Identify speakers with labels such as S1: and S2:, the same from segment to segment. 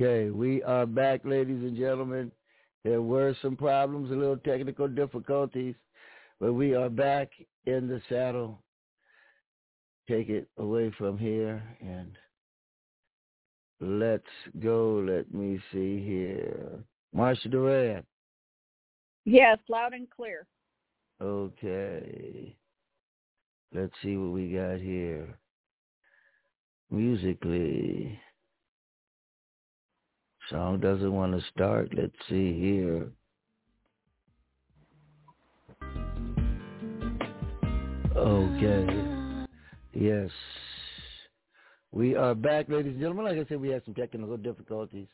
S1: Okay, we are back, ladies and gentlemen. There were some problems, a little technical difficulties, but we are back in the saddle. Take it away from here and let's go. Let me see here. Marsha Duran.
S2: Yes, loud and clear.
S1: Okay. Let's see what we got here. Musically. Song doesn't want to start. Let's see here. Okay. Yes. We are back, ladies and gentlemen. Like I said, we had some technical difficulties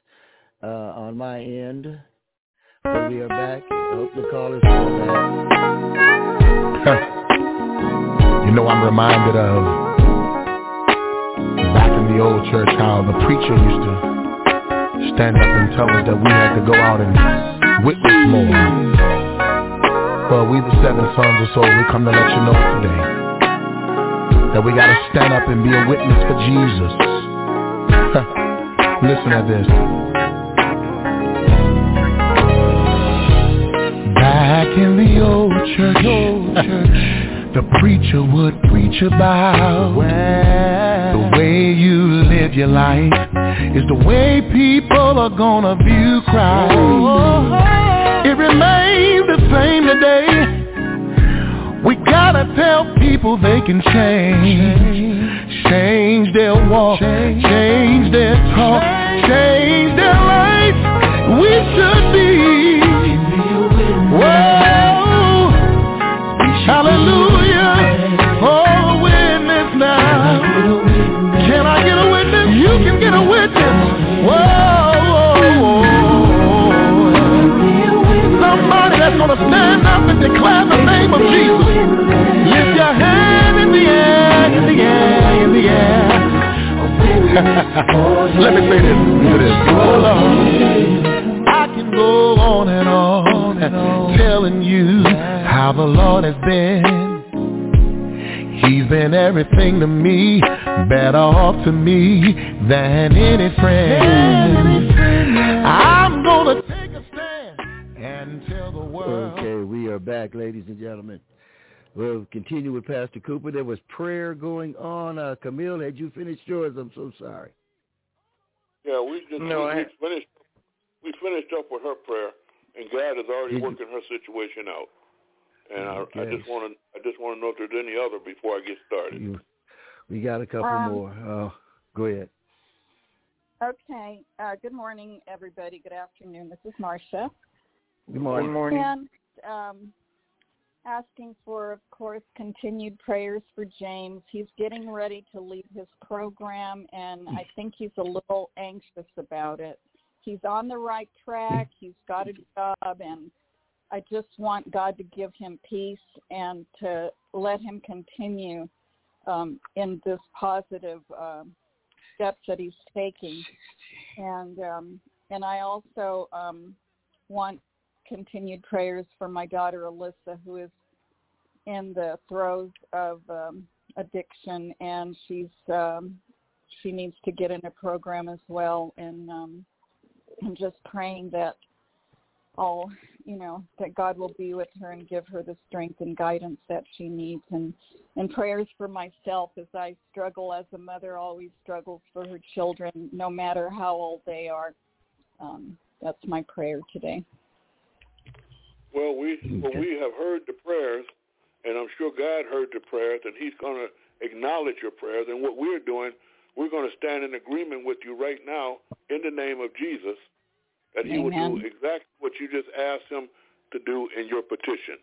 S1: uh, on my end. But we are back. I hope the callers call
S3: back. you know, I'm reminded of back in the old church how the preacher used to stand up and tell us that we had to go out and witness more. Well, we the seven sons of soul, we come to let you know today that we gotta stand up and be a witness for Jesus. Listen at this. Back in the old church, old church the preacher would preach about. Well, the way you live your life is the way people are gonna view Christ. Oh, it remains the same today. We gotta tell people they can change. Change their walk, change their talk, change their life. We should be. Declare the name of Jesus. Lift your hand in the air, in the air, in the air. Let me say this. Do this. Oh, Lord. I can go on and on and on telling you how the Lord has been. He's been everything to me, better off to me than any friend. I'm
S1: back, ladies and gentlemen. We'll continue with Pastor Cooper. There was prayer going on. Uh, Camille, had you finished yours? I'm so sorry.
S4: Yeah, we just no, we, I... we finished. We finished up with her prayer, and God is already Did working you... her situation out. And I, I, just want to I just want to know if there's any other before I get started. You,
S1: we got a couple um, more. Uh, go ahead.
S2: Okay. Uh, good morning, everybody. Good afternoon. This is Marcia.
S1: Good morning. Good morning.
S2: And um, asking for, of course, continued prayers for James. He's getting ready to leave his program, and I think he's a little anxious about it. He's on the right track. He's got a job, and I just want God to give him peace and to let him continue um, in this positive um, steps that he's taking. And um, and I also um, want continued prayers for my daughter Alyssa, who is in the throes of um, addiction, and she's um, she needs to get in a program as well. And um, I'm just praying that all you know that God will be with her and give her the strength and guidance that she needs and and prayers for myself as I struggle as a mother always struggles for her children no matter how old they are um, that's my prayer today
S4: well we mm, well we have heard the prayers and I'm sure God heard the prayers and he's going to acknowledge your prayers and what we're doing we're going to stand in agreement with you right now in the name of Jesus that he Amen. will do exactly what you just asked him to do in your petition.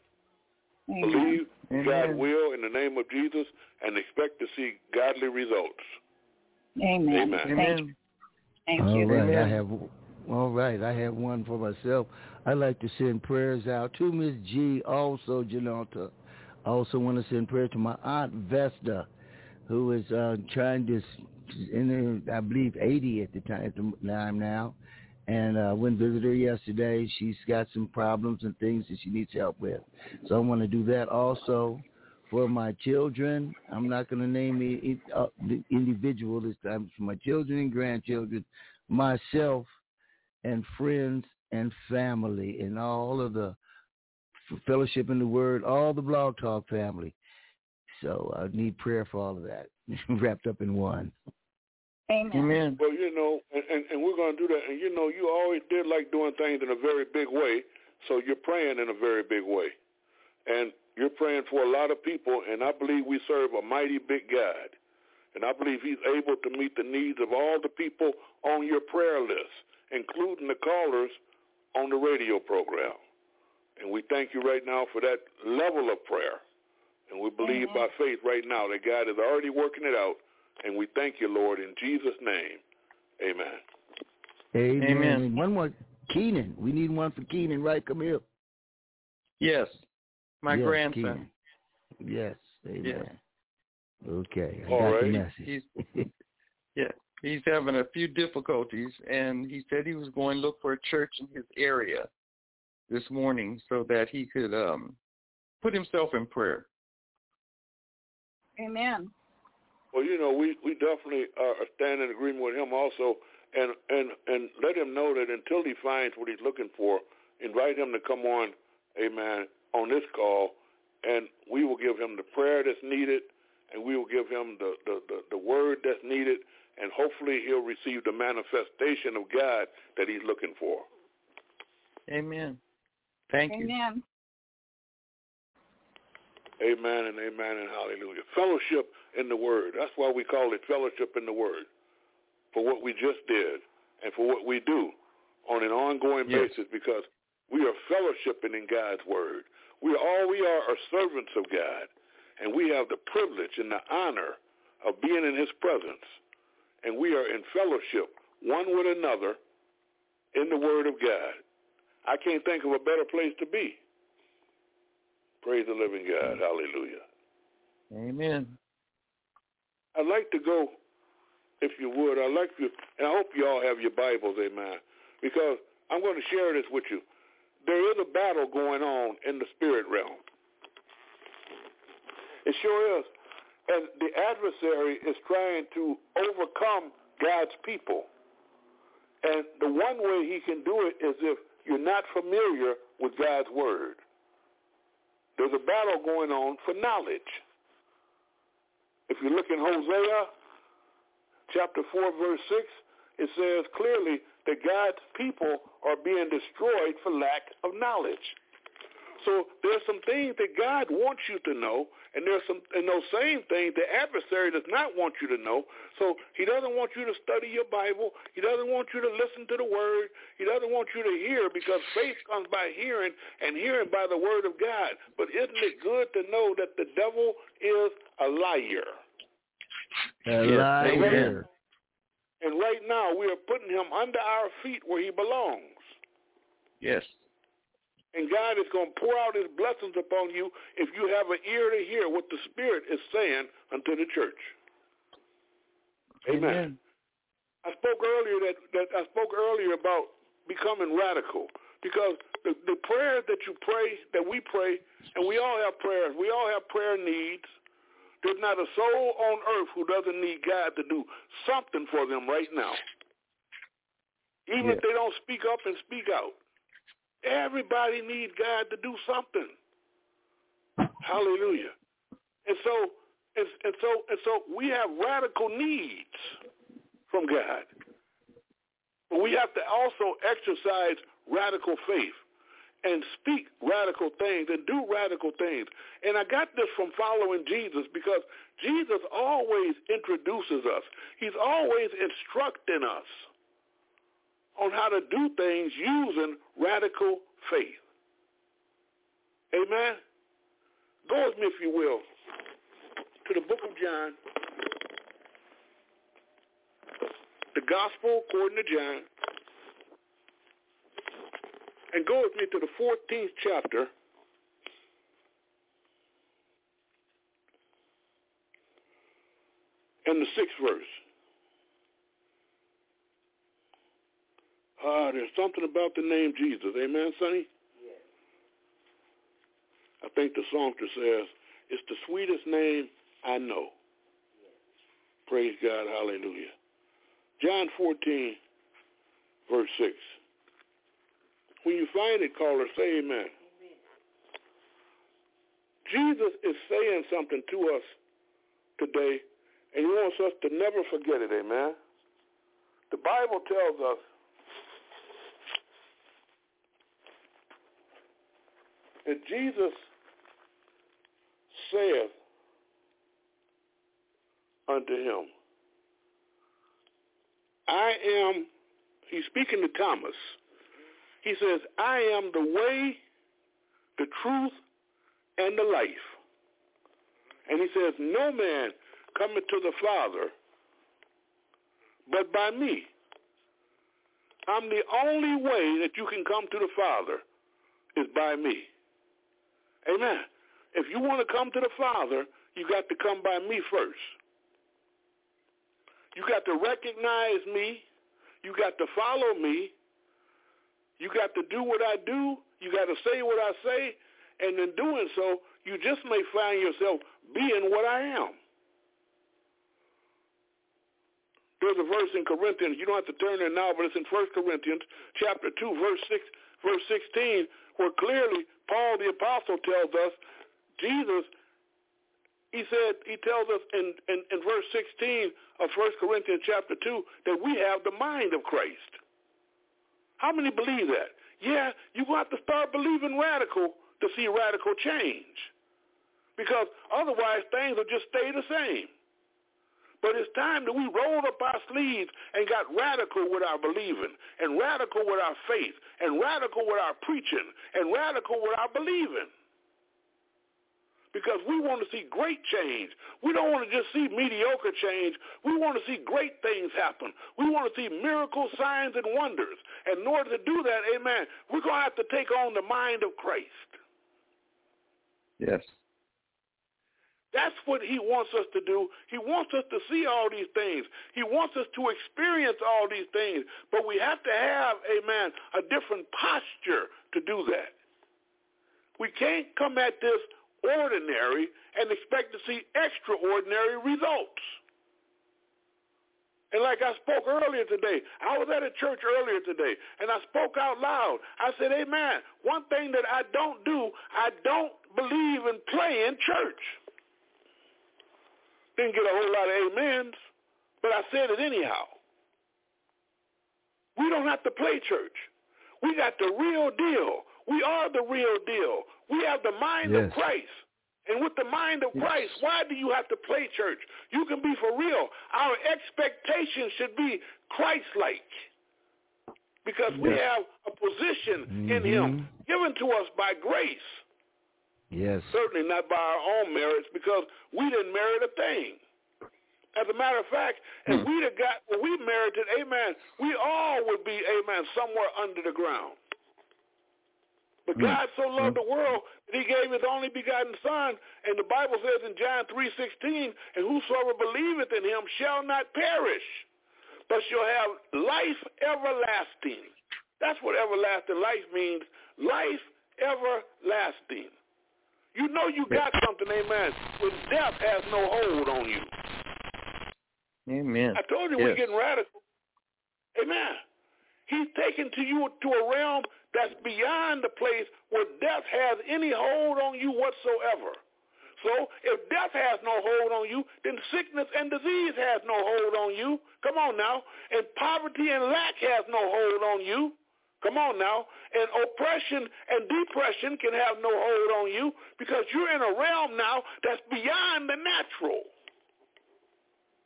S4: Amen. Believe Amen. God will in the name of Jesus and expect to see godly results.
S2: Amen.
S4: Amen.
S2: Thank you. Thank
S1: all
S2: you.
S1: Right, I have all right, I have one for myself. I'd like to send prayers out to Miss G, also Janota. I also want to send prayers to my aunt Vesta, who is uh, trying to, in her, I believe, 80 at the time, now and uh, went visit her yesterday. She's got some problems and things that she needs help with. So I want to do that also for my children. I'm not going to name the, uh, the individual this time. For my children and grandchildren, myself and friends and family and all of the fellowship in the word, all the blog talk family. So I need prayer for all of that wrapped up in one.
S2: Amen.
S5: Amen.
S4: Well, you know, and, and, and we're going to do that. And, you know, you always did like doing things in a very big way. So you're praying in a very big way. And you're praying for a lot of people. And I believe we serve a mighty big God. And I believe he's able to meet the needs of all the people on your prayer list, including the callers on the radio program. And we thank you right now for that level of prayer. And we believe
S2: Amen.
S4: by faith right now that God is already working it out. And we thank you, Lord, in Jesus' name. Amen.
S1: Amen.
S5: Amen.
S1: One more, Keenan. We need one for Keenan, right? Come here.
S5: Yes. My
S1: yes,
S5: grandson.
S1: Keenan. Yes. Amen.
S5: Yes.
S1: Okay. I
S4: All
S1: got
S4: right.
S1: the message.
S5: He's yeah. He's having a few difficulties and he said he was going to look for a church in his area this morning so that he could um put himself in prayer.
S2: Amen.
S4: Well, you know, we, we definitely are stand in agreement with him also, and, and, and let him know that until he finds what he's looking for, invite him to come on, amen, on this call, and we will give him the prayer that's needed, and we will give him the, the, the, the word that's needed, and hopefully he'll receive the manifestation of God that he's looking for.
S5: Amen. Thank you.
S2: Amen.
S4: Amen and amen and hallelujah. Fellowship in the Word. That's why we call it fellowship in the Word. For what we just did and for what we do on an ongoing
S5: Yes.
S4: basis because we are fellowshipping in God's Word. We all we are are servants of God. And we have the privilege and the honor of being in his presence. And we are in fellowship one with another in the Word of God. I can't think of a better place to be. Praise the living God. Hallelujah.
S5: Amen.
S4: I'd like to go, if you would, I'd like you, and I hope you all have your Bibles, amen, because I'm going to share this with you. There is a battle going on in the spirit realm. It sure is. And the adversary is trying to overcome God's people. And the one way he can do it is if you're not familiar with God's word. There's a battle going on for knowledge. If you look in Hosea chapter 4, verse 6, it says clearly that God's people are being destroyed for lack of knowledge. So there's some things that God wants you to know, and there's some and those same things the adversary does not want you to know. So he doesn't want you to study your Bible. He doesn't want you to listen to the word. He doesn't want you to hear because faith comes by hearing and hearing by the word of God. But isn't it good to know that the devil is a liar?
S1: A liar.
S4: And right now we are putting him under our feet where he belongs.
S5: Yes.
S4: And God is going to pour out his blessings upon you if you have an ear to hear what the Spirit is saying unto the church. Amen. I spoke earlier that, that I spoke earlier about becoming radical because the, the prayers that you pray, that we pray, and we all have prayers. We all have prayer needs. There's not a soul on earth who doesn't need God to do something for them right now. Even if they don't speak up and speak out. Everybody needs God to do something. Hallelujah. And so and, and so and so we have radical needs from God. But we have to also exercise radical faith and speak radical things and do radical things. And I got this from following Jesus because Jesus always introduces us. He's always instructing us on how to do things using radical faith. Amen? Go with me, if you will, to the book of John, the gospel according to John, and go with me to the 14th chapter. And the sixth verse. Ah, there's something about the name Jesus. Amen, Sonny? Yes. I think the songster says, it's the sweetest name I know. Praise God. Hallelujah. John 14 verse 6. When you find it, caller, say amen. amen. Jesus is saying something to us today, and he wants us to never forget it, amen. The Bible tells us that Jesus saith unto him, I am, he's speaking to Thomas. He says, I am the way, the truth, and the life. And he says, no man cometh to the Father but by me. I'm the only way that you can come to the Father is by me. Amen. If you want to come to the Father, you got to come by me first. You got to recognize me. You got to follow me. You got to do what I do. You got to say what I say. And in doing so, you just may find yourself being what I am. There's a verse in Corinthians. You don't have to turn there now, but it's in 1 Corinthians chapter 2, verse 6, verse 16, where clearly Paul the apostle tells us Jesus he said he tells us in, in, in verse 16 of 1 Corinthians chapter 2 that we have the mind of Christ. How many believe that? Yeah, you have to start believing radical to see radical change. Because otherwise things will just stay the same. But it's time that we rolled up our sleeves and got radical with our believing, and radical with our faith, and radical with our preaching, and radical with our believing because we want to see great change. We don't want to just see mediocre change. We want to see great things happen. We want to see miracles, signs, and wonders. And in order to do that, amen, we're going to have to take on the mind of Christ.
S5: Yes.
S4: That's what he wants us to do. He wants us to see all these things. He wants us to experience all these things. But we have to have, amen, a different posture to do that. We can't come at this ordinary and expect to see extraordinary results. And like I spoke earlier today, I was at a church earlier today, and I spoke out loud. I said, amen. One thing that I don't do, I don't believe in playing church. Didn't get a whole lot of amens, but I said it anyhow. We don't have to play church. We got the real deal. We are the real deal. We have the mind yes. of Christ. And with the mind of Christ, why do you have to play church? You can be for real. Our expectation should be Christ-like. Because we have a position mm-hmm. in him given to us by grace.
S1: Yes.
S4: Certainly not by our own merits because we didn't merit a thing. As a matter of fact, if hmm. we'd have got what we merited, amen, we all would be, amen, somewhere under the ground. But mm. God so loved the world that he gave his only begotten son. And the Bible says in John 3.16, and whosoever believeth in him shall not perish, but shall have life everlasting. That's what everlasting life means. Life everlasting. You know you got something, amen, when death has no hold on you.
S5: Amen.
S4: I told you yes. we're getting radical. Amen. He's taken to you to a realm that's beyond the place where death has any hold on you whatsoever. So if death has no hold on you, then sickness and disease has no hold on you. Come on now. And poverty and lack has no hold on you. Come on now. And oppression and depression can have no hold on you because you're in a realm now that's beyond the natural.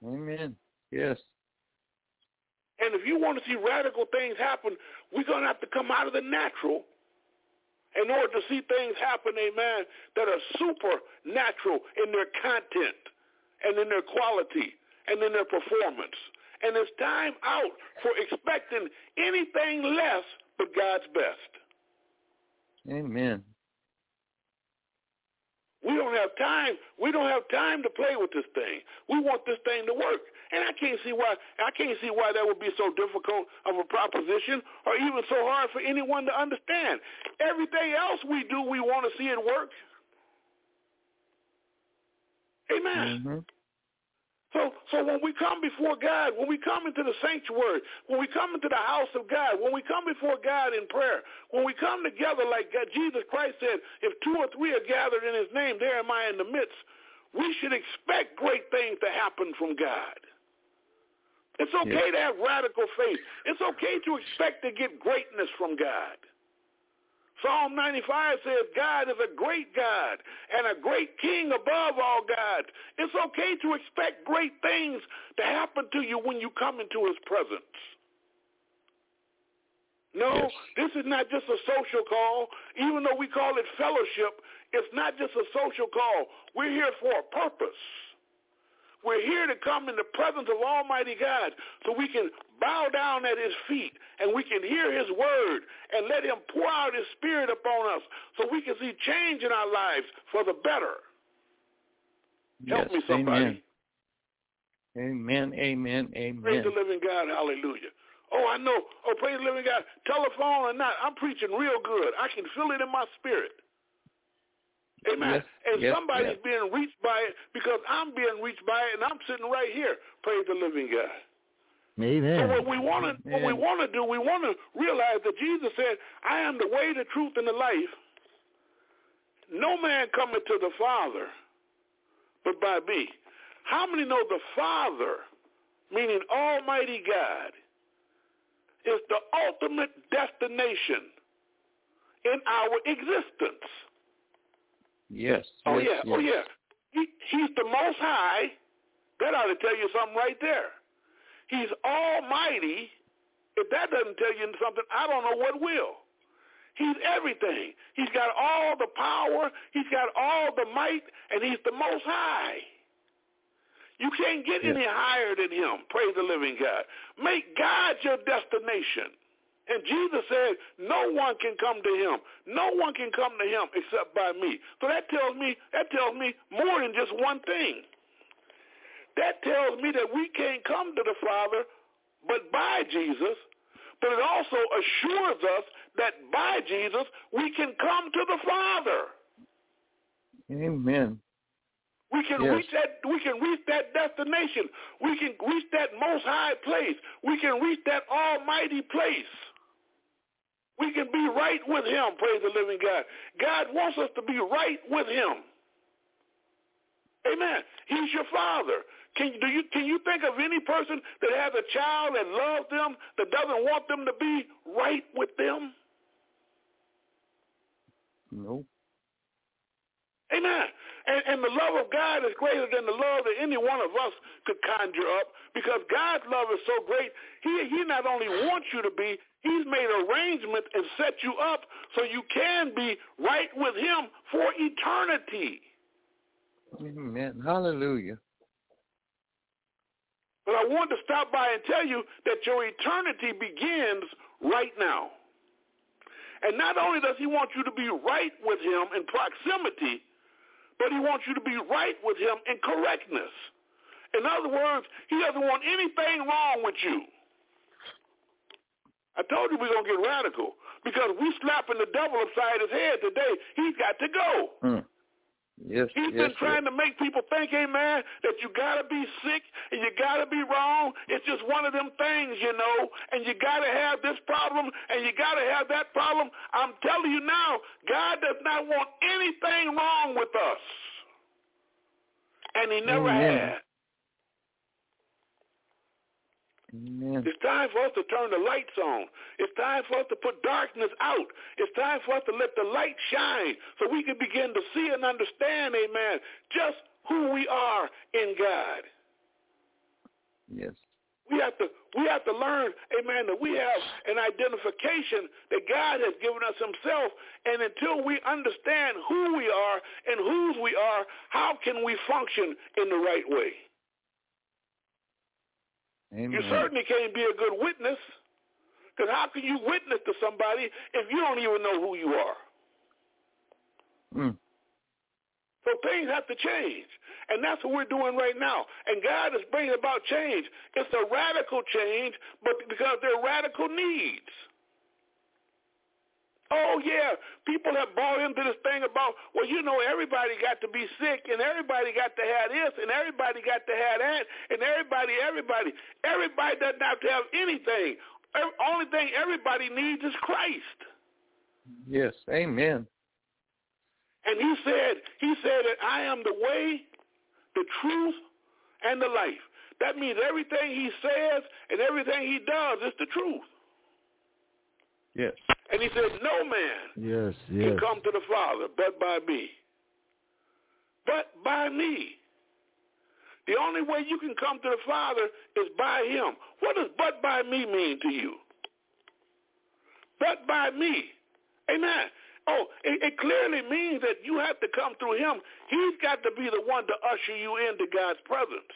S5: Amen. Yes.
S4: And if you want to see radical things happen, we're going to have to come out of the natural in order to see things happen, amen, that are supernatural in their content and in their quality and in their performance. And it's time out for expecting anything less but God's best.
S5: Amen.
S4: We don't have time. We don't have time to play with this thing. We want this thing to work. And I can't see why I can't see why that would be so difficult of a proposition or even so hard for anyone to understand. Everything else we do, we want to see it work. Amen. Mm-hmm. So, so when we come before God, when we come into the sanctuary, when we come into the house of God, when we come before God in prayer, when we come together like God, Jesus Christ said, if two or three are gathered in his name, there am I in the midst, we should expect great things to happen from God. It's okay yes. to have radical faith. It's okay to expect to get greatness from God. Psalm 95 says God is a great God and a great king above all gods. It's okay to expect great things to happen to you when you come into his presence. No, yes. this is not just a social call. Even though we call it fellowship, it's not just a social call. We're here for a purpose. We're here to come in the presence of Almighty God so we can bow down at his feet and we can hear his word and let him pour out his spirit upon us so we can see change in our lives for the better. Help
S5: yes,
S4: me, somebody.
S5: Amen. Amen. Amen. Amen.
S4: Praise the living God. Hallelujah. Oh, I know. Oh, praise the living God. Telephone or not, I'm preaching real good. I can feel it in my spirit. Amen.
S5: Yes,
S4: and
S5: yes,
S4: somebody's
S5: yes.
S4: being reached by it because I'm being reached by it, and I'm sitting right here. Praise the living God.
S1: Amen.
S4: So what we want to what we want to do, we want to realize that Jesus said, "I am the way, the truth, and the life. No man cometh to the Father, but by me." How many know the Father, meaning Almighty God, is the ultimate destination in our existence?
S5: Yes.
S4: Oh
S5: yes,
S4: yeah.
S5: Oh, yes.
S4: Oh yeah. He, he's the Most High. That ought to tell you something right there. He's Almighty. If that doesn't tell you something, I don't know what will. He's everything. He's got all the power. He's got all the might, and he's the Most High. You can't get
S5: Yes.
S4: any higher than him. Praise the living God. Make God your destination. And Jesus said, no one can come to him. No one can come to him except by me. So that tells me that tells me more than just one thing. That tells me that we can't come to the Father but by Jesus, but it also assures us that by Jesus we can come to the Father.
S5: Amen.
S4: We can
S5: Yes.
S4: reach that we can reach that destination. We can reach that most high place. We can reach that almighty place. We can be right with him, praise the living God. God wants us to be right with him. Amen. He's your father. Can do you can you think of any person that has a child that loves them that doesn't want them to be right with them?
S5: No.
S4: Amen. And, and the love of God is greater than the love that any one of us could conjure up because God's love is so great. He, he not only wants you to be, he's made arrangements and set you up so you can be right with him for eternity.
S5: Amen. Hallelujah.
S4: But I want to stop by and tell you that your eternity begins right now. And not only does he want you to be right with him in proximity, but he wants you to be right with him in correctness. In other words, he doesn't want anything wrong with you. I told you we're going to get radical because we slapping the devil upside his head today. He's got to go.
S5: Mm. Yes.
S4: He's
S5: yes,
S4: been trying
S5: yes.
S4: to make people think, hey man, that you gotta be sick and you gotta be wrong. It's just one of them things, you know, and you gotta have this problem and you gotta have that problem. I'm telling you now, God does not want anything wrong with us. And he never
S5: Amen.
S4: had.
S5: Amen.
S4: It's time for us to turn the lights on. It's time for us to put darkness out. It's time for us to let the light shine so we can begin to see and understand, amen, just who we are in God.
S5: Yes.
S4: We have to we have to learn, amen, that we have an identification that God has given us himself. And until we understand who we are and whose we are, how can we function in the right way?
S5: Amen.
S4: You certainly can't be a good witness. Because how can you witness to somebody if you don't even know who you are?
S5: Mm.
S4: So things have to change. And that's what we're doing right now. And God is bringing about change. It's a radical change, but because there are radical needs. Oh yeah, people have bought into this thing about well, you know, everybody got to be sick and everybody got to have this and everybody got to have that and everybody, everybody, everybody doesn't have to have anything. The only thing everybody needs is Christ.
S5: Yes, Amen.
S4: And he said, he said that I am the way, the truth, and the life. That means everything he says and everything he does is the truth.
S5: Yes.
S4: And he said, no man
S1: yes,
S4: yes. can come to the Father but by me. But by me. The only way you can come to the Father is by him. What does but by me mean to you? But by me. Amen. Oh, it, it clearly means that you have to come through him. He's got to be the one to usher you into God's presence.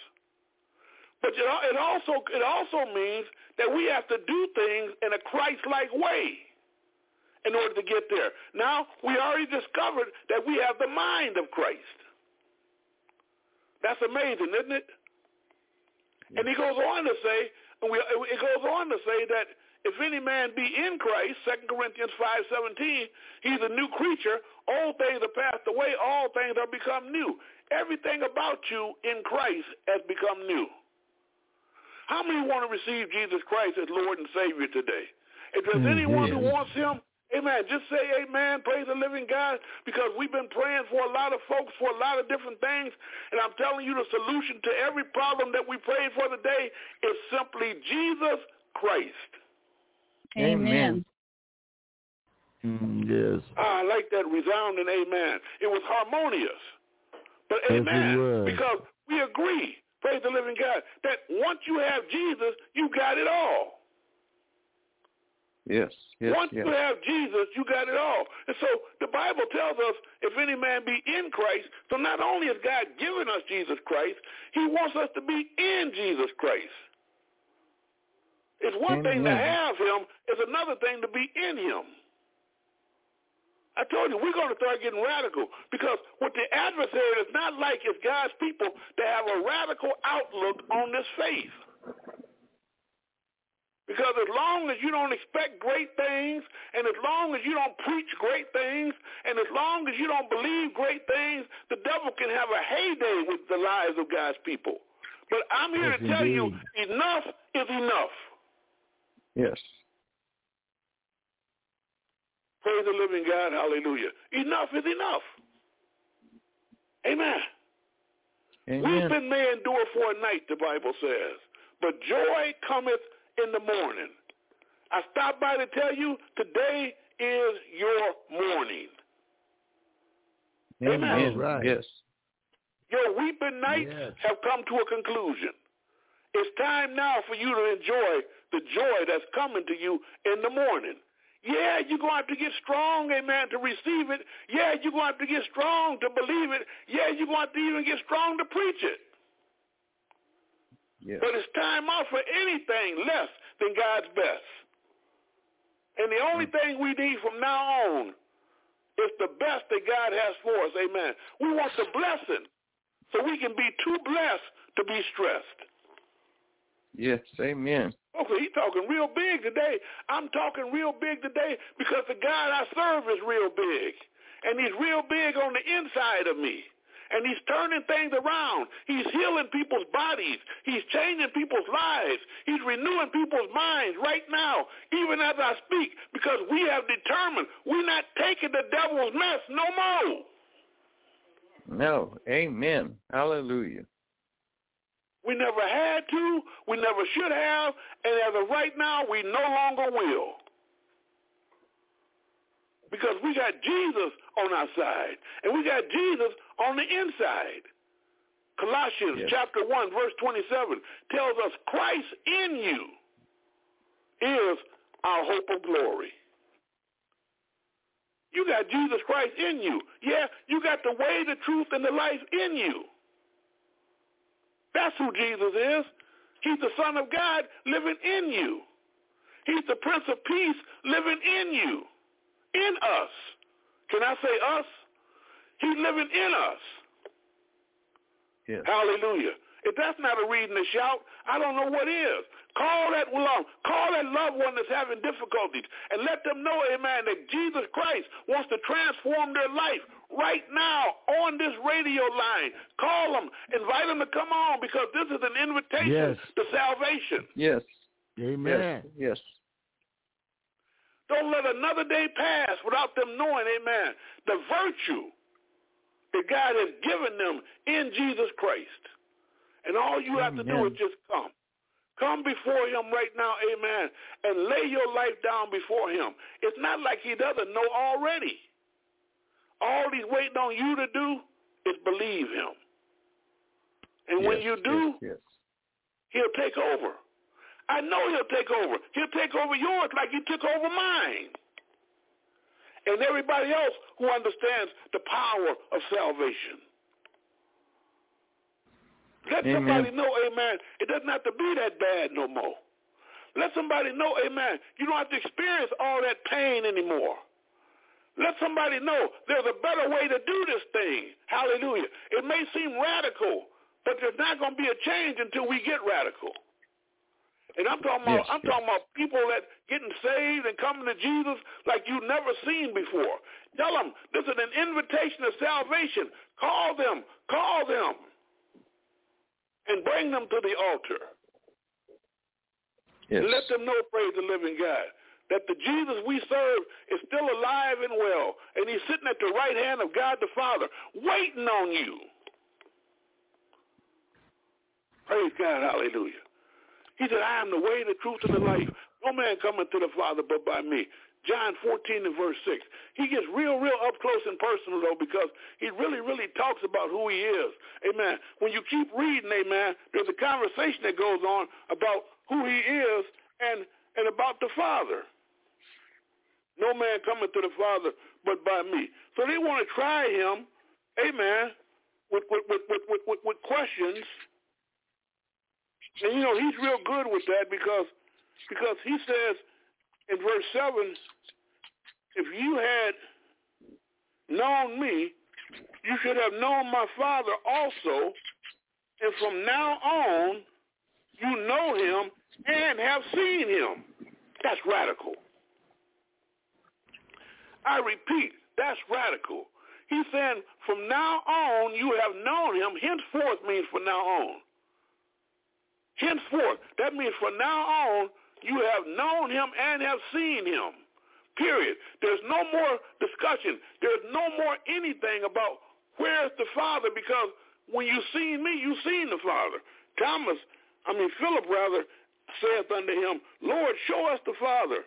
S4: But it also it also means that we have to do things in a Christ-like way in order to get there. Now, we already discovered that we have the mind of Christ. That's amazing, isn't it? And he goes on to say, and we, it goes on to say that if any man be in Christ, 2 Corinthians 5.17, he's a new creature. All things are passed away. All things are become new. Everything about you in Christ has become new. How many want to receive Jesus Christ as Lord and Savior today? If there's mm-hmm. anyone who wants him, Amen. Just say amen. Praise the living God because we've been praying for a lot of folks for a lot of different things. And I'm telling you the solution to every problem that we prayed for today is simply Jesus Christ.
S2: Amen.
S1: Mm, yes.
S4: Ah, I like that resounding amen. It was harmonious. But amen. Because we agree, praise the living God, that once you have Jesus, you got it all.
S5: Yes. yes
S4: Once
S5: yes.
S4: you have Jesus, you got it all. And so the Bible tells us if any man be in Christ, so not only has God given us Jesus Christ, he wants us to be in Jesus Christ. It's one Amen. thing to have him, it's another thing to be in him. I told you, we're going to start getting radical because what the adversary is not like is God's people to have a radical outlook on this faith. Because as long as you don't expect great things, and as long as you don't preach great things, and as long as you don't believe great things, the devil can have a heyday with the lives of God's people. But I'm here yes, to tell indeed. you, enough is enough.
S5: Yes.
S4: Praise the living God. Hallelujah. Enough is enough. Amen.
S5: Amen.
S4: Weeping may endure for a night, the Bible says, but joy cometh in the morning. I stopped by to tell you today is your morning.
S5: Amen. Amen.
S1: Right.
S5: Yes.
S4: Your weeping nights yes. have come to a conclusion. It's time now for you to enjoy the joy that's coming to you in the morning. Yeah, you're going to have to get strong, amen, to receive it. Yeah, you're going to have to get strong to believe it. Yeah, you're going to have to even get strong to preach it. But it's time out for anything less than God's best. And the only mm-hmm. thing we need from now on is the best that God has for us. Amen. We want the blessing so we can be too blessed to be stressed.
S5: Yes, amen.
S4: Okay, he's talking real big today. I'm talking real big today because the God I serve is real big. And he's real big on the inside of me and he's turning things around. He's healing people's bodies. He's changing people's lives. He's renewing people's minds right now, even as I speak, because we have determined we're not taking the devil's mess no more.
S5: No. Amen. Hallelujah.
S4: We never had to. We never should have. And as of right now, we no longer will because we got Jesus on our side, and we got Jesus on the inside. Colossians yes. chapter 1, verse 27 tells us Christ in you is our hope of glory. You got Jesus Christ in you. Yeah, you got the way, the truth, and the life in you. That's who Jesus is. He's the Son of God living in you. He's the Prince of Peace living in you in us. Can I say us? He's living in us.
S5: Yes.
S4: Hallelujah. If that's not a reason to shout, I don't know what is. Call that love. Call that loved one that's having difficulties and let them know, amen, that Jesus Christ wants to transform their life right now on this radio line. Call them. Invite them to come on because this is an invitation
S1: Yes.
S4: to salvation.
S5: Yes.
S1: Amen.
S5: Yes. Yes.
S4: Don't let another day pass without them knowing, amen, the virtue that God has given them in Jesus Christ. And all you have to do is just come. Come before him right now, amen, and lay your life down before him. It's not like he doesn't know already. All he's waiting on you to do is believe him. And when you do,
S5: yes, yes.
S4: he'll take over. I know he'll take over. He'll take over yours like he took over mine. And everybody else who understands the power of salvation. Let
S5: Amen.
S4: somebody know, amen, it doesn't have to be that bad no more. Let somebody know, amen, you don't have to experience all that pain anymore. Let somebody know there's a better way to do this thing. Hallelujah. It may seem radical, but there's not going to be a change until we get radical. And I'm talking about
S5: Yes,
S4: I'm
S5: yes.
S4: talking about people that getting saved and coming to Jesus like you've never seen before. Tell them this is an invitation of salvation. Call them, call them, and bring them to the altar.
S5: Yes.
S4: Let them know, praise the living God, that the Jesus we serve is still alive and well, and he's sitting at the right hand of God the Father, waiting on you. Praise God, hallelujah. He said, I am the way, the truth, and the life. No man cometh to the Father but by me. John 14 and verse 6. He gets real, real up close and personal, though, because he really, really talks about who he is. Amen. When you keep reading, amen, there's a conversation that goes on about who he is and, and about the Father. No man cometh to the Father but by me. So they want to try him, amen, with, with, with, with, with, with questions. And, you know, he's real good with that because because he says in verse 7, if you had known me, you should have known my Father also. And from now on, you know him and have seen him. That's radical. I repeat, that's radical. He's saying, from now on, you have known him. Henceforth means from now on. Henceforth, that means from now on, you have known him and have seen him. Period. There's no more discussion. There's no more anything about where's the Father because when you seen me, you seen the Father. Thomas, I mean Philip rather, saith unto him, Lord, show us the Father,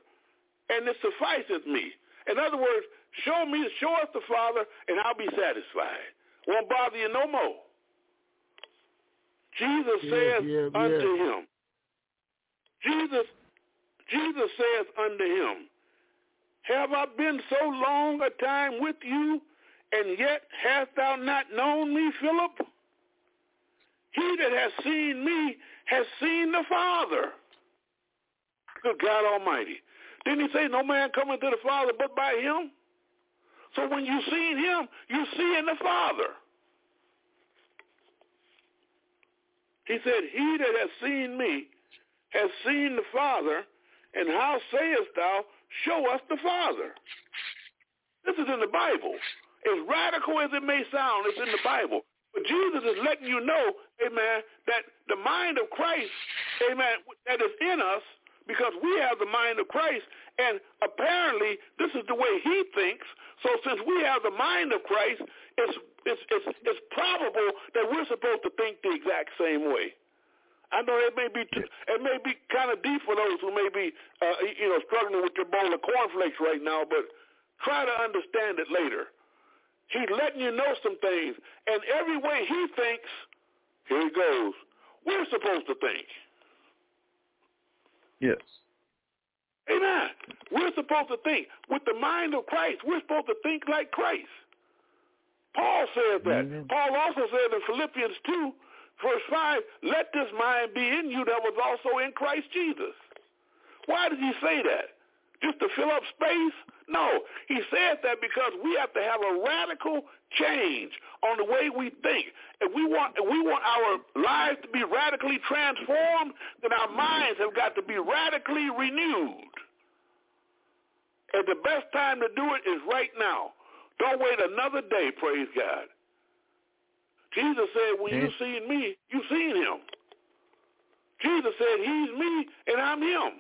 S4: and it sufficeth me. In other words, show me, show us the Father, and I'll be satisfied. Won't bother you no more. Jesus
S1: Yeah,
S4: says
S1: yeah,
S4: unto
S1: yeah.
S4: him, Jesus, Jesus says unto him, Have I been so long a time with you, and yet hast thou not known me, Philip? He that has seen me has seen the Father. Good God Almighty. Didn't he say no man coming to the Father but by him? So when you seen him, you seeing the Father. He said, He that has seen me has seen the Father, and how sayest thou, show us the Father? This is in the Bible. As radical as it may sound, it's in the Bible. But Jesus is letting you know, amen, that the mind of Christ, amen, that is in us, because we have the mind of Christ, and apparently this is the way he thinks. So since we have the mind of Christ, it's, it's, it's, it's probable that we're supposed to think the exact same way. I know it may be it may be kind of deep for those who may be uh, you know struggling with your bowl of cornflakes right now, but try to understand it later. He's letting you know some things, and every way he thinks, here he goes. We're supposed to think.
S5: Yes.
S4: Amen. We're supposed to think with the mind of Christ. We're supposed to think like Christ. Paul said that.
S5: Amen.
S4: Paul also said in Philippians 2, verse 5, let this mind be in you that was also in Christ Jesus. Why did he say that? Just to fill up space? No, he says that because we have to have a radical change on the way we think. If we want if we want our lives to be radically transformed, then our minds have got to be radically renewed. And the best time to do it is right now. Don't wait another day, praise God. Jesus said, when you seen me, you seen him. Jesus said, he's me and I'm him.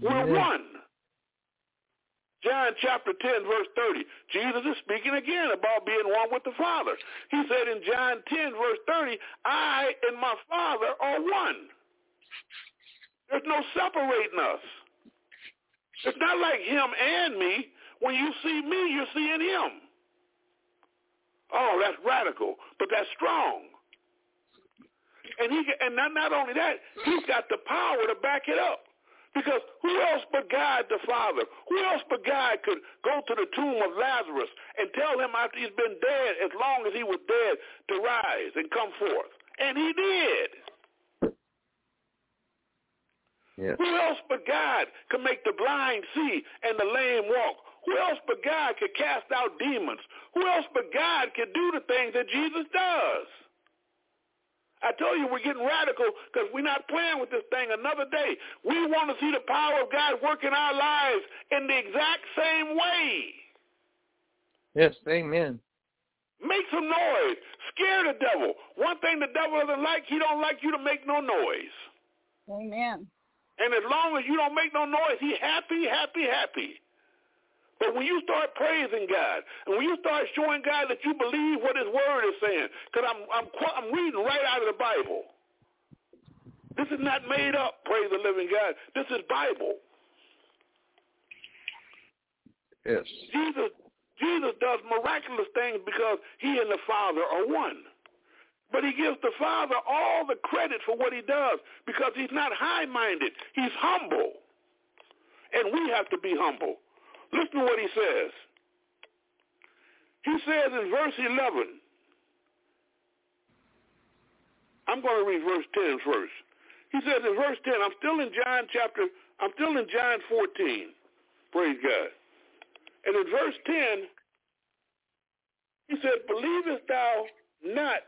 S4: We're yeah. one. John chapter 10, verse 30. Jesus is speaking again about being one with the Father. He said in John 10, verse 30, I and my Father are one. There's no separating us. It's not like him and me. When you see me, you're seeing him. Oh, that's radical, but that's strong. And he and not, not only that, he's got the power to back it up. Because who else but God the Father? Who else but God could go to the tomb of Lazarus and tell him after he's been dead as long as he was dead to rise and come forth? And he did.
S5: Yes.
S4: Who else but God could make the blind see and the lame walk? Who else but God could cast out demons? Who else but God could do the things that Jesus does? I told you we're getting radical because we're not playing with this thing another day. We want to see the power of God work in our lives in the exact same way.
S5: Yes, amen.
S4: Make some noise. Scare the devil. One thing the devil doesn't like, he don't like you to make no noise.
S2: Amen.
S4: And as long as you don't make no noise, he happy, happy, happy. But when you start praising God, and when you start showing God that you believe what His Word is saying, because I'm I'm I'm reading right out of the Bible. This is not made up. Praise the living God. This is Bible.
S5: Yes.
S4: Jesus Jesus does miraculous things because He and the Father are one. But he gives the Father all the credit for what he does because he's not high-minded. He's humble. And we have to be humble. Listen to what he says. He says in verse 11, I'm going to read verse 10 first. He says in verse 10, I'm still in John chapter, I'm still in John 14. Praise God. And in verse 10, he said, Believest thou not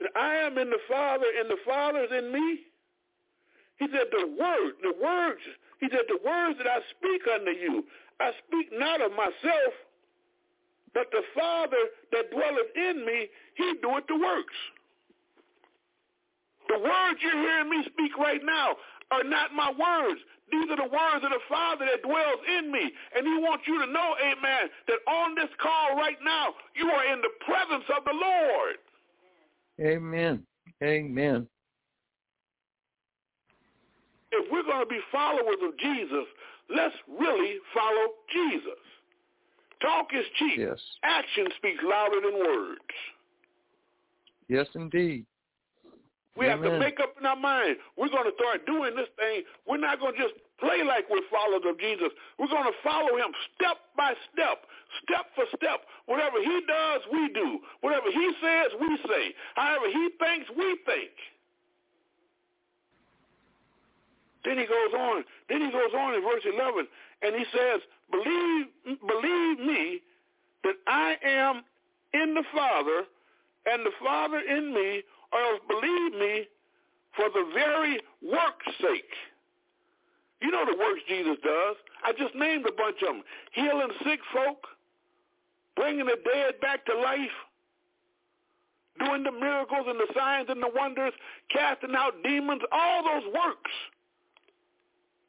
S4: that I am in the Father and the Father is in me? He said, the word, the words, he said, the words that I speak unto you, I speak not of myself, but the Father that dwelleth in me, he doeth the works. The words you're hearing me speak right now are not my words. These are the words of the Father that dwells in me. And he wants you to know, amen, that on this call right now, you are in the presence of the Lord.
S5: Amen. Amen.
S4: If we're going to be followers of Jesus, let's really follow Jesus. Talk is cheap.
S5: Yes.
S4: Action speaks louder than words.
S5: Yes, indeed.
S4: We Amen. have to make up in our mind. We're going to start doing this thing. We're not going to just play like we're followers of Jesus. We're going to follow him step by step, step for step. Whatever he does, we do. Whatever he says, we say. However he thinks, we think. Then he goes on. Then he goes on in verse 11, and he says, "Believe, believe me that I am in the Father, and the Father in me, or else believe me for the very work's sake." You know the works Jesus does. I just named a bunch of them: healing sick folk, bringing the dead back to life, doing the miracles and the signs and the wonders, casting out demons, all those works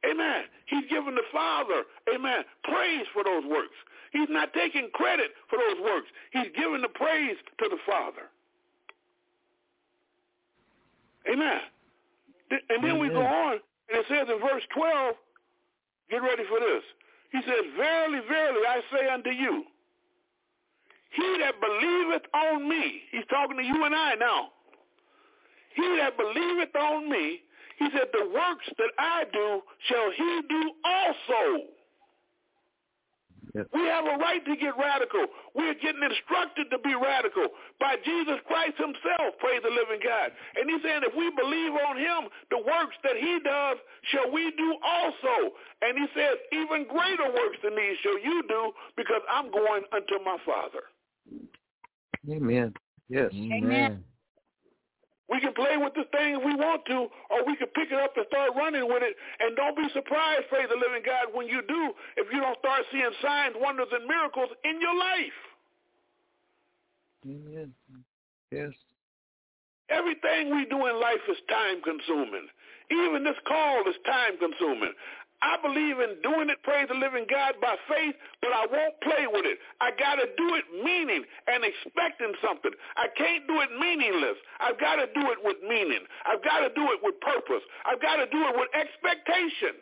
S4: Amen. He's giving the Father, amen, praise for those works. He's not taking credit for those works. He's giving the praise to the Father. Amen. And then we go on, and it says in verse 12, get ready for this. He says, Verily, verily, I say unto you, he that believeth on me, he's talking to you and I now, he that believeth on me, he said, the works that I do shall he do also. Yes. We have a right to get radical. We're getting instructed to be radical by Jesus Christ himself, praise the living God. And he's saying if we believe on him, the works that he does shall we do also. And he says, even greater works than these shall you do because I'm going unto my Father.
S5: Amen. Yes.
S2: Amen.
S4: We can play with this thing if we want to, or we can pick it up and start running with it. And don't be surprised, praise the living God, when you do, if you don't start seeing signs, wonders, and miracles in your life.
S5: Amen. Yes.
S4: Everything we do in life is time consuming. Even this call is time consuming. I believe in doing it, praise the living God, by faith, but I won't play with it. I got to do it meaning and expecting something. I can't do it meaningless. I've got to do it with meaning. I've got to do it with purpose. I've got to do it with expectation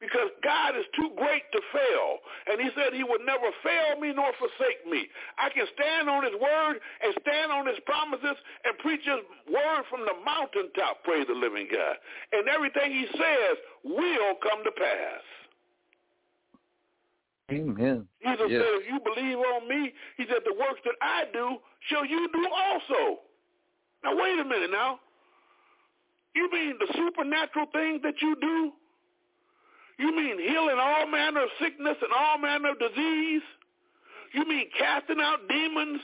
S4: because God is too great to fail. And he said he would never fail me nor forsake me. I can stand on his word and stand on his promises and preach his word from the mountaintop, praise the living God. And everything he says will come to pass.
S5: Amen.
S4: Jesus yes. said, if you believe on me, he said, the works that I do shall you do also. Now, wait a minute now. You mean the supernatural things that you do you mean healing all manner of sickness and all manner of disease? You mean casting out demons?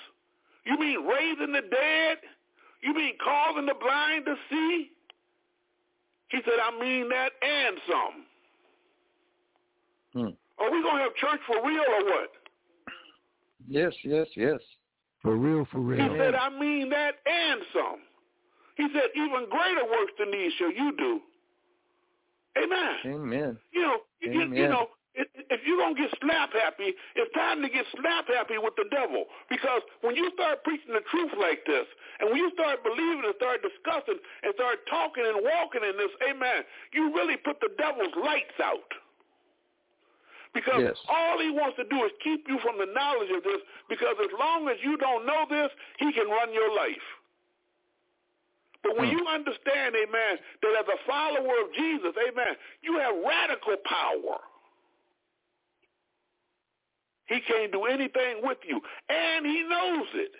S4: You mean raising the dead? You mean causing the blind to see? He said, I mean that and some. Hmm. Are we going to have church for real or what?
S5: Yes, yes, yes.
S1: For real, for real.
S4: He said, I mean that and some. He said, even greater works than these shall you do. Amen.
S5: Amen.
S4: You know, Amen. You, you know, if you're going to get slap happy, it's time to get slap happy with the devil. Because when you start preaching the truth like this, and when you start believing and start discussing and start talking and walking in this, amen, you really put the devil's lights out. Because yes. all he wants to do is keep you from the knowledge of this, because as long as you don't know this, he can run your life. But when mm. you understand, amen, that as a follower of Jesus, amen, you have radical power. He can't do anything with you, and he knows it.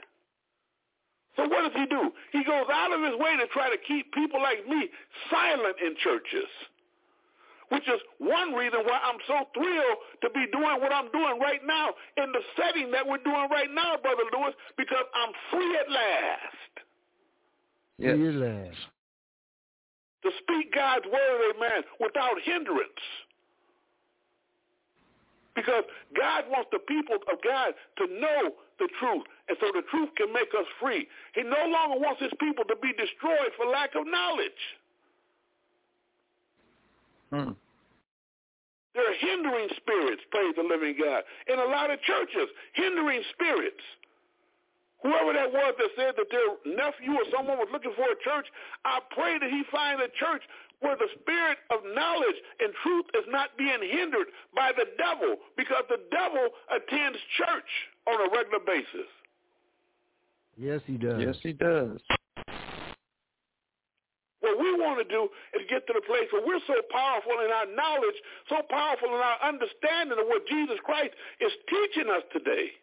S4: So what does he do? He goes out of his way to try to keep people like me silent in churches, which is one reason why I'm so thrilled to be doing what I'm doing right now in the setting that we're doing right now, Brother Lewis, because I'm free at last.
S1: Yes. Yes.
S4: To speak God's word, amen, without hindrance. Because God wants the people of God to know the truth, and so the truth can make us free. He no longer wants his people to be destroyed for lack of knowledge.
S5: Hmm.
S4: There are hindering spirits, praise the living God, in a lot of churches, hindering spirits. Whoever that was that said that their nephew or someone was looking for a church, I pray that he find a church where the spirit of knowledge and truth is not being hindered by the devil because the devil attends church on a regular basis.
S1: Yes, he does.
S5: Yes, he does.
S4: What we want to do is get to the place where we're so powerful in our knowledge, so powerful in our understanding of what Jesus Christ is teaching us today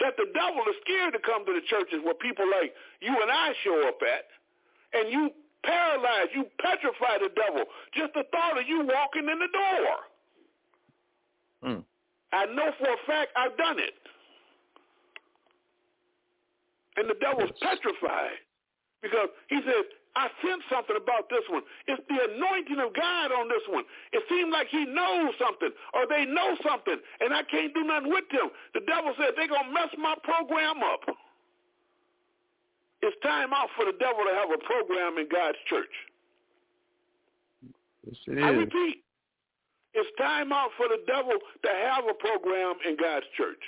S4: that the devil is scared to come to the churches where people like you and I show up at, and you paralyze, you petrify the devil. Just the thought of you walking in the door.
S5: Hmm.
S4: I know for a fact I've done it. And the devil's petrified because he says, I sense something about this one. It's the anointing of God on this one. It seems like he knows something or they know something and I can't do nothing with them. The devil said they're going to mess my program up. It's time out for the devil to have a program in God's church.
S5: Yes, it is.
S4: I repeat, it's time out for the devil to have a program in God's church.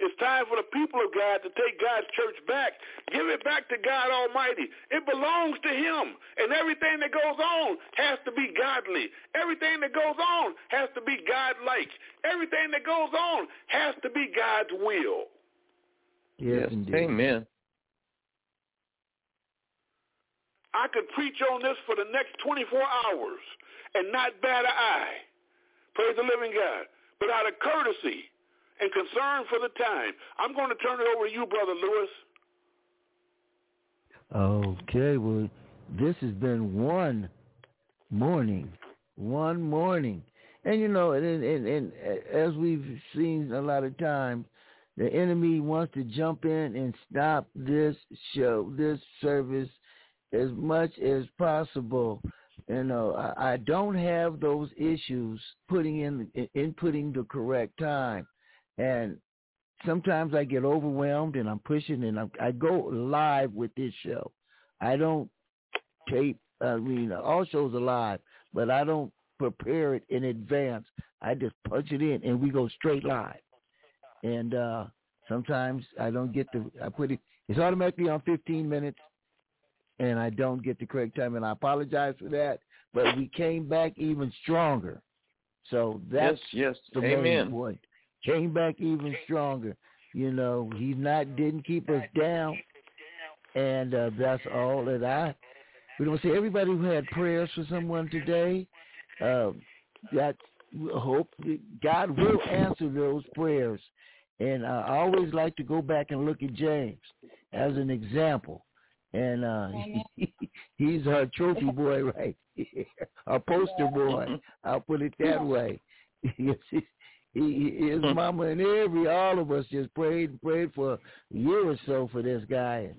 S4: It's time for the people of God to take God's church back. Give it back to God Almighty. It belongs to him. And everything that goes on has to be godly. Everything that goes on has to be God-like. Everything that goes on has to be God's will.
S1: Yes,
S5: yes amen.
S4: I could preach on this for the next 24 hours and not bat an eye. Praise the living God. but out of courtesy and concern for the time. I'm going to turn it over to you, Brother Lewis.
S1: Okay, well, this has been one morning, one morning. And, you know, and, and, and uh, as we've seen a lot of times, the enemy wants to jump in and stop this show, this service as much as possible. You know, I, I don't have those issues putting in inputting the correct time, and sometimes I get overwhelmed and I'm pushing and I'm, I go live with this show. I don't tape. I mean, all shows are live, but I don't prepare it in advance. I just punch it in and we go straight live. And uh sometimes I don't get the I put it it's automatically on 15 minutes and I don't get the correct time and I apologize for that, but we came back even stronger. So that's
S5: yes, yes.
S1: the
S5: Amen.
S1: main point. Came back even stronger. You know, he not didn't keep us down, and uh, that's all that I. We don't see everybody who had prayers for someone today. Uh, that hope God will answer those prayers, and uh, I always like to go back and look at James as an example, and uh, he's our trophy boy right here, our poster boy. I'll put it that way. he, his mama and every all of us just prayed and prayed for a year or so for this guy, and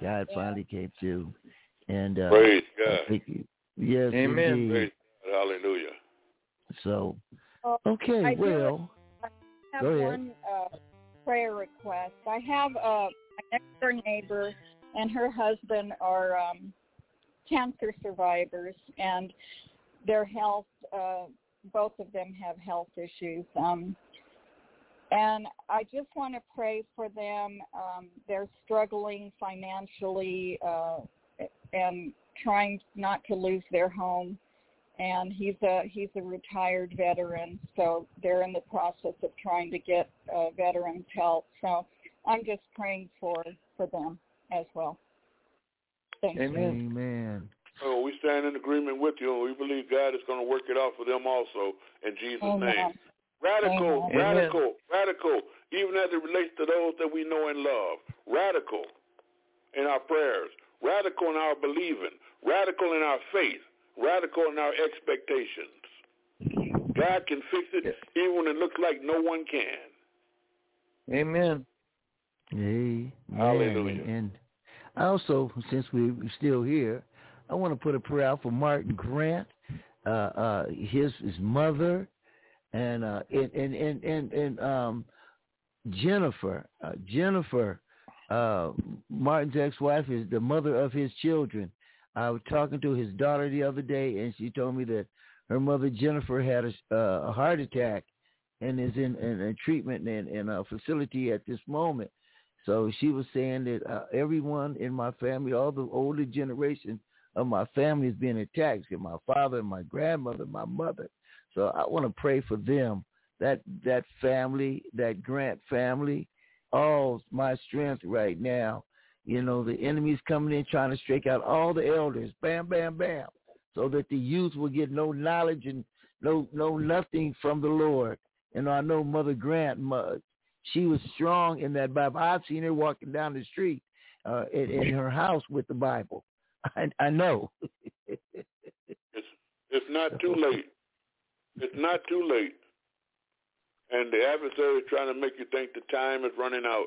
S1: God finally came through. And uh,
S4: praise God.
S1: Thank you. Yes,
S5: Amen.
S1: indeed.
S4: Praise God. Hallelujah.
S1: So,
S2: Well,
S1: okay,
S2: I do
S1: well,
S2: have
S1: Go ahead.
S2: one uh, prayer request. I have uh, a next door neighbor and her husband are um, cancer survivors, and their health, uh, both of them have health issues. Um, and I just want to pray for them. Um, they're struggling financially uh, and trying not to lose their home and he's a he's a retired veteran, so they're in the process of trying to get uh, veterans help. So I'm just praying for for them as well. Thank you.
S5: Amen.
S1: Amen.
S4: Oh, we stand in agreement with you, and we believe God is going to work it out for them also in Jesus'
S2: Amen.
S4: name. Radical,
S2: Amen.
S4: radical, radical, even as it relates to those that we know and love. Radical in our prayers, radical in our believing, radical in our faith, radical in our expectations. God can fix it even when it looks like no one can.
S5: Amen.
S1: Amen.
S4: Hallelujah.
S1: And also, since we're still here, I want to put a prayer out for Martin Grant, uh, uh, his his mother, and uh, and and and and, and um, Jennifer. Uh, Jennifer, uh, Martin's ex-wife, is the mother of his children. I was talking to his daughter the other day, and she told me that her mother Jennifer had a, uh, a heart attack and is in, in, in treatment in, in a facility at this moment. So she was saying that uh, everyone in my family, all the older generation of my family is being attacked. My father, and my grandmother, my mother. So I want to pray for them. That that family, that Grant family, all my strength right now. You know, the enemy's coming in trying to strike out all the elders. Bam, bam, bam. So that the youth will get no knowledge and no no nothing from the Lord. And I know Mother Grant, she was strong in that Bible. I've seen her walking down the street uh, in, in her house with the Bible. I, I know.
S4: It's, it's not too late. It's not too late. And the adversary is trying to make you think the time is running out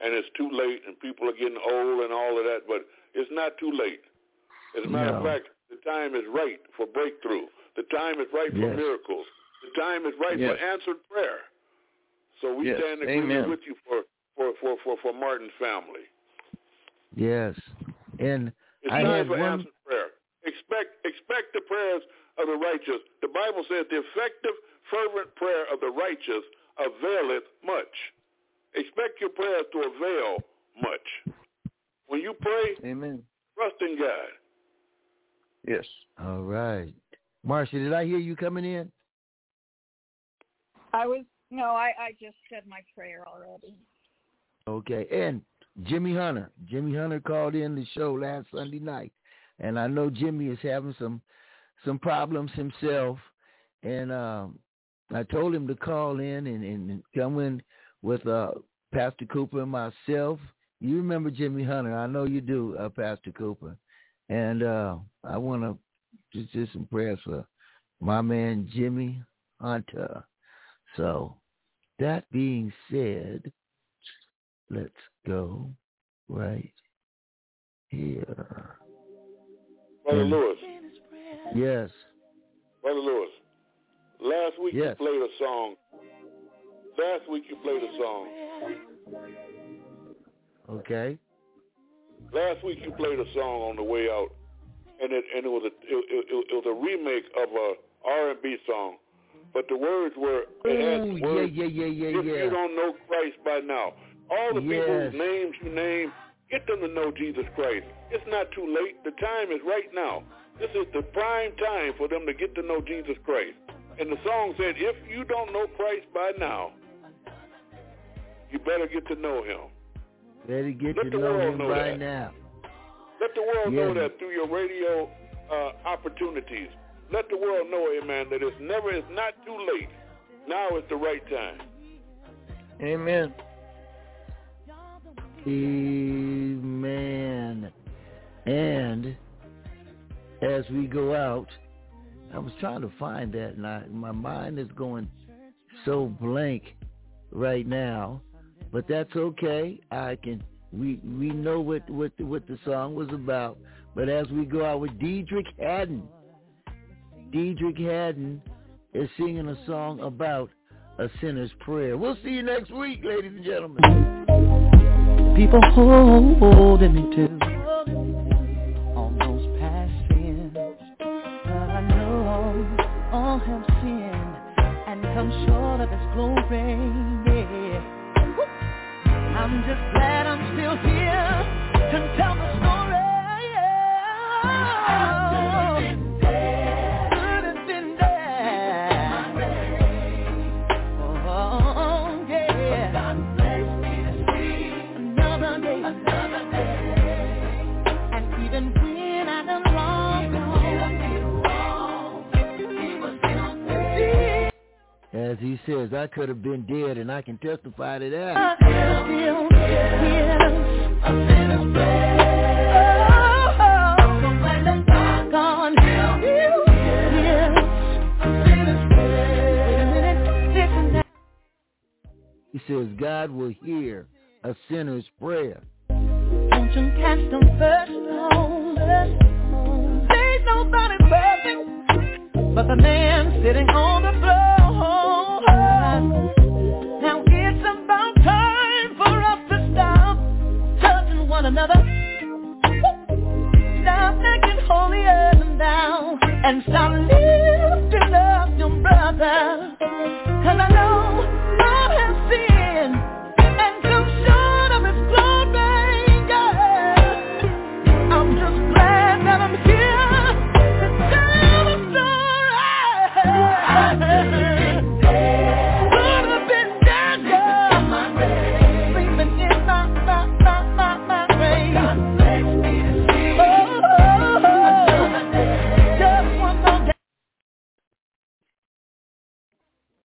S4: and it's too late and people are getting old and all of that, but it's not too late. As a matter of fact, the time is right for breakthrough. The time is right for
S1: Yes.
S4: miracles. The time is right
S5: Yes.
S4: for answered prayer. So we
S5: Yes.
S4: stand agreement with you for, for, for, for, for Martin's family.
S1: Yes. And
S4: It's
S1: I
S4: time for
S1: one-
S4: answered prayer. Expect expect the prayers of the righteous. The Bible says the effective, fervent prayer of the righteous availeth much. Expect your prayers to avail much. When you pray,
S5: Amen.
S4: trust in God.
S5: Yes.
S1: all right. Marcia, did I hear you coming in?
S2: I was no, I I just said my prayer already.
S1: Okay. And Jimmy Hunter. Jimmy Hunter called in the show last Sunday night. And I know Jimmy is having some some problems himself. And um I told him to call in and, and come in with uh, Pastor Cooper and myself. You remember Jimmy Hunter? I know you do, uh, Pastor Cooper. And uh, I want to just do some prayers for my man Jimmy Hunter. So that being said, let's go right here.
S4: Brother Lewis.
S1: Yes.
S4: Brother Lewis. Last week
S1: yes.
S4: you played a song. Last week you played a song.
S1: Okay.
S4: Last week you played a song on the way out, and it and it was a it, it, it was a remake of a R and B song, but the words were it had
S1: Ooh,
S4: words,
S1: yeah, yeah, yeah, yeah,
S4: if
S1: yeah.
S4: you don't know Christ by now, all the people whose names you name, get them to know Jesus Christ. It's not too late. The time is right now. This is the prime time for them to get to know Jesus Christ. And the song said, if you don't know Christ by now, you better get to know him.
S1: Better get
S4: Let
S1: to
S4: the
S1: know
S4: world
S1: him
S4: know
S1: by
S4: that.
S1: now.
S4: Let the world
S1: Yeah.
S4: know that through your radio uh, opportunities. Let the world know, amen, that it's never, it's not too late. Now is the right time.
S5: Amen.
S1: Amen. And as we go out, I was trying to find that, and I, my mind is going so blank right now. But that's okay. I can. We we know what what what the song was about. But as we go out with Deitrick Haddon, Deitrick Haddon is singing a song about a sinner's prayer. We'll see you next week, ladies and gentlemen.
S6: People holding me to
S1: he says, I could have been dead, and I can testify to that.
S6: I still here. A sinner's prayer. Oh, God still hears a sinner's prayer. Wait a minute, listen now.
S1: He says, God will hear a sinner's prayer.
S6: Don't you cast them first stone. There's nobody perfect but the man sitting on the throne. And stop lifting up your brother. Cause I know